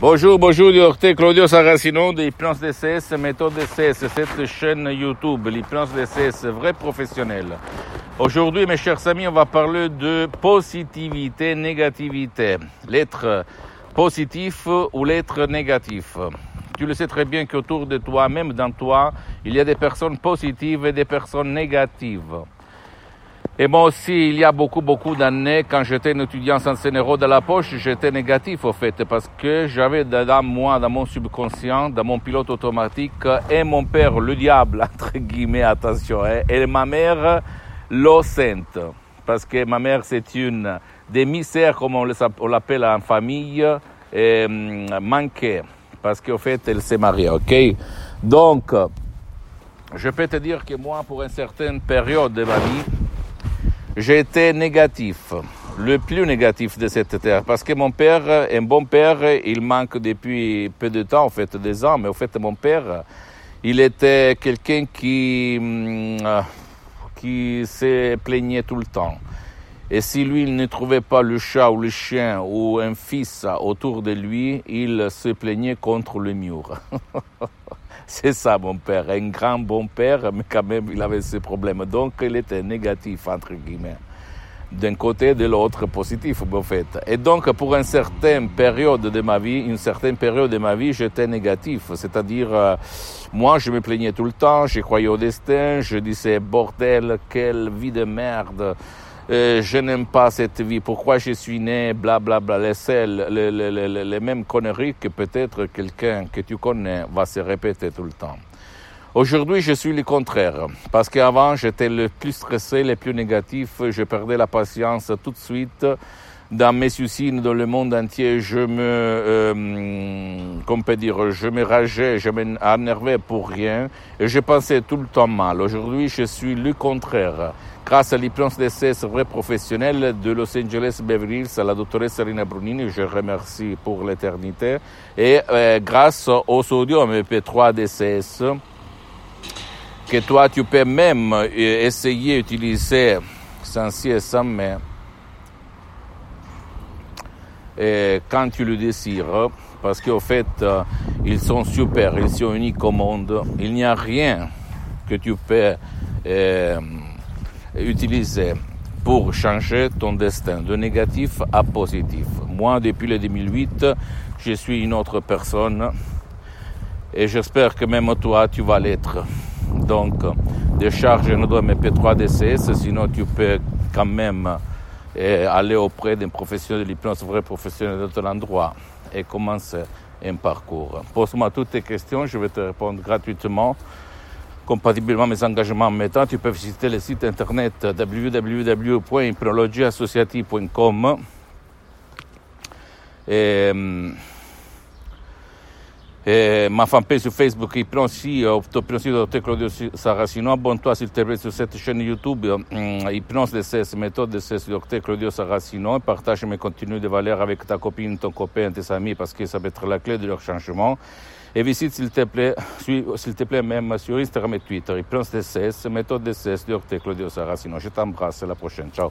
Bonjour, bonjour, docteur Claudio Saracino de l'hypnose DCS, méthode DCS, cette chaîne YouTube, l'hypnose DCS, vrai professionnel. Aujourd'hui, mes chers amis, on va parler de positivité, négativité. L'être positif ou l'être négatif. Tu le sais très bien qu'autour de toi, même dans toi, il y a des personnes positives et des personnes négatives. Et moi aussi, il y a beaucoup, beaucoup d'années, quand j'étais un étudiant sans euros de la poche, j'étais négatif au fait, parce que j'avais dans moi, dans mon subconscient, dans mon pilote automatique, et mon père, le diable, entre guillemets, attention, hein, et ma mère, sainte. Parce que ma mère, c'est une demi-sœur, comme on l'appelle en famille, et, manquée. Parce qu'au fait, elle s'est mariée, ok? Donc, je peux te dire que moi, pour une certaine période de ma vie, J'étais négatif, le plus négatif de cette terre, parce que mon père, un bon père, il manque depuis peu de temps, en fait des ans, mais au fait mon père, il était quelqu'un qui, qui se plaignait tout le temps. Et si lui, il ne trouvait pas le chat ou le chien ou un fils autour de lui, il se plaignait contre le mur. C'est ça, mon père. Un grand bon père, mais quand même, il avait ses problèmes. Donc, il était négatif, entre guillemets. D'un côté, de l'autre, positif, en fait. Et donc, pour une certaine période de ma vie, une certaine période de ma vie, j'étais négatif. C'est-à-dire, euh, moi, je me plaignais tout le temps, je croyais au destin, je disais, bordel, quelle vie de merde. Euh, je n'aime pas cette vie, pourquoi je suis né, blablabla, bla, bla, les, seuls, les, les, les, mêmes conneries que peut-être quelqu'un que tu connais va se répéter tout le temps. Aujourd'hui, je suis le contraire, parce qu'avant, j'étais le plus stressé, le plus négatif, je perdais la patience tout de suite. Dans mes soucis dans le monde entier, je me, euh, peut dire, je me rageais, je m'énervais pour rien, et je pensais tout le temps mal. Aujourd'hui, je suis le contraire grâce à l'hypnose d'essai vrai professionnel de Los Angeles Beverly Hills, à la doctoresse Serena Brunini, je remercie pour l'éternité, et euh, grâce au sodium EP3 DCS, que toi tu peux même euh, essayer d'utiliser sans si et sans mais, et quand tu le désires, parce qu'au fait, euh, ils sont super, ils sont uniques au monde, il n'y a rien que tu peux euh, utiliser pour changer ton destin de négatif à positif. Moi, depuis le 2008, je suis une autre personne et j'espère que même toi, tu vas l'être. Donc, décharge notre MP3 DCS, sinon tu peux quand même euh, aller auprès d'un professionnel de l'hypnose, vrai professionnel ton endroit et commencer un parcours. Pose-moi toutes tes questions, je vais te répondre gratuitement compatiblement à mes engagements en mettant, tu peux visiter le site internet www.hypnologieassociative.com et, et ma fanpage sur Facebook Hypnose, Hypnose Dr Claudio Saracino. Abonne-toi s'il te plaît sur cette chaîne YouTube Hypnose DCS, méthode DCS Dr Claudio Saracino. Partage mes contenus de valeur avec ta copine, ton copain, tes amis parce que ça va être la clé de leur changement. Et visite s'il te plaît, s'il te plaît même sur Instagram et Twitter. Hypnose DCS, méthode DCS Dr Claudio Saracino. Je t'embrasse, à la prochaine. Ciao.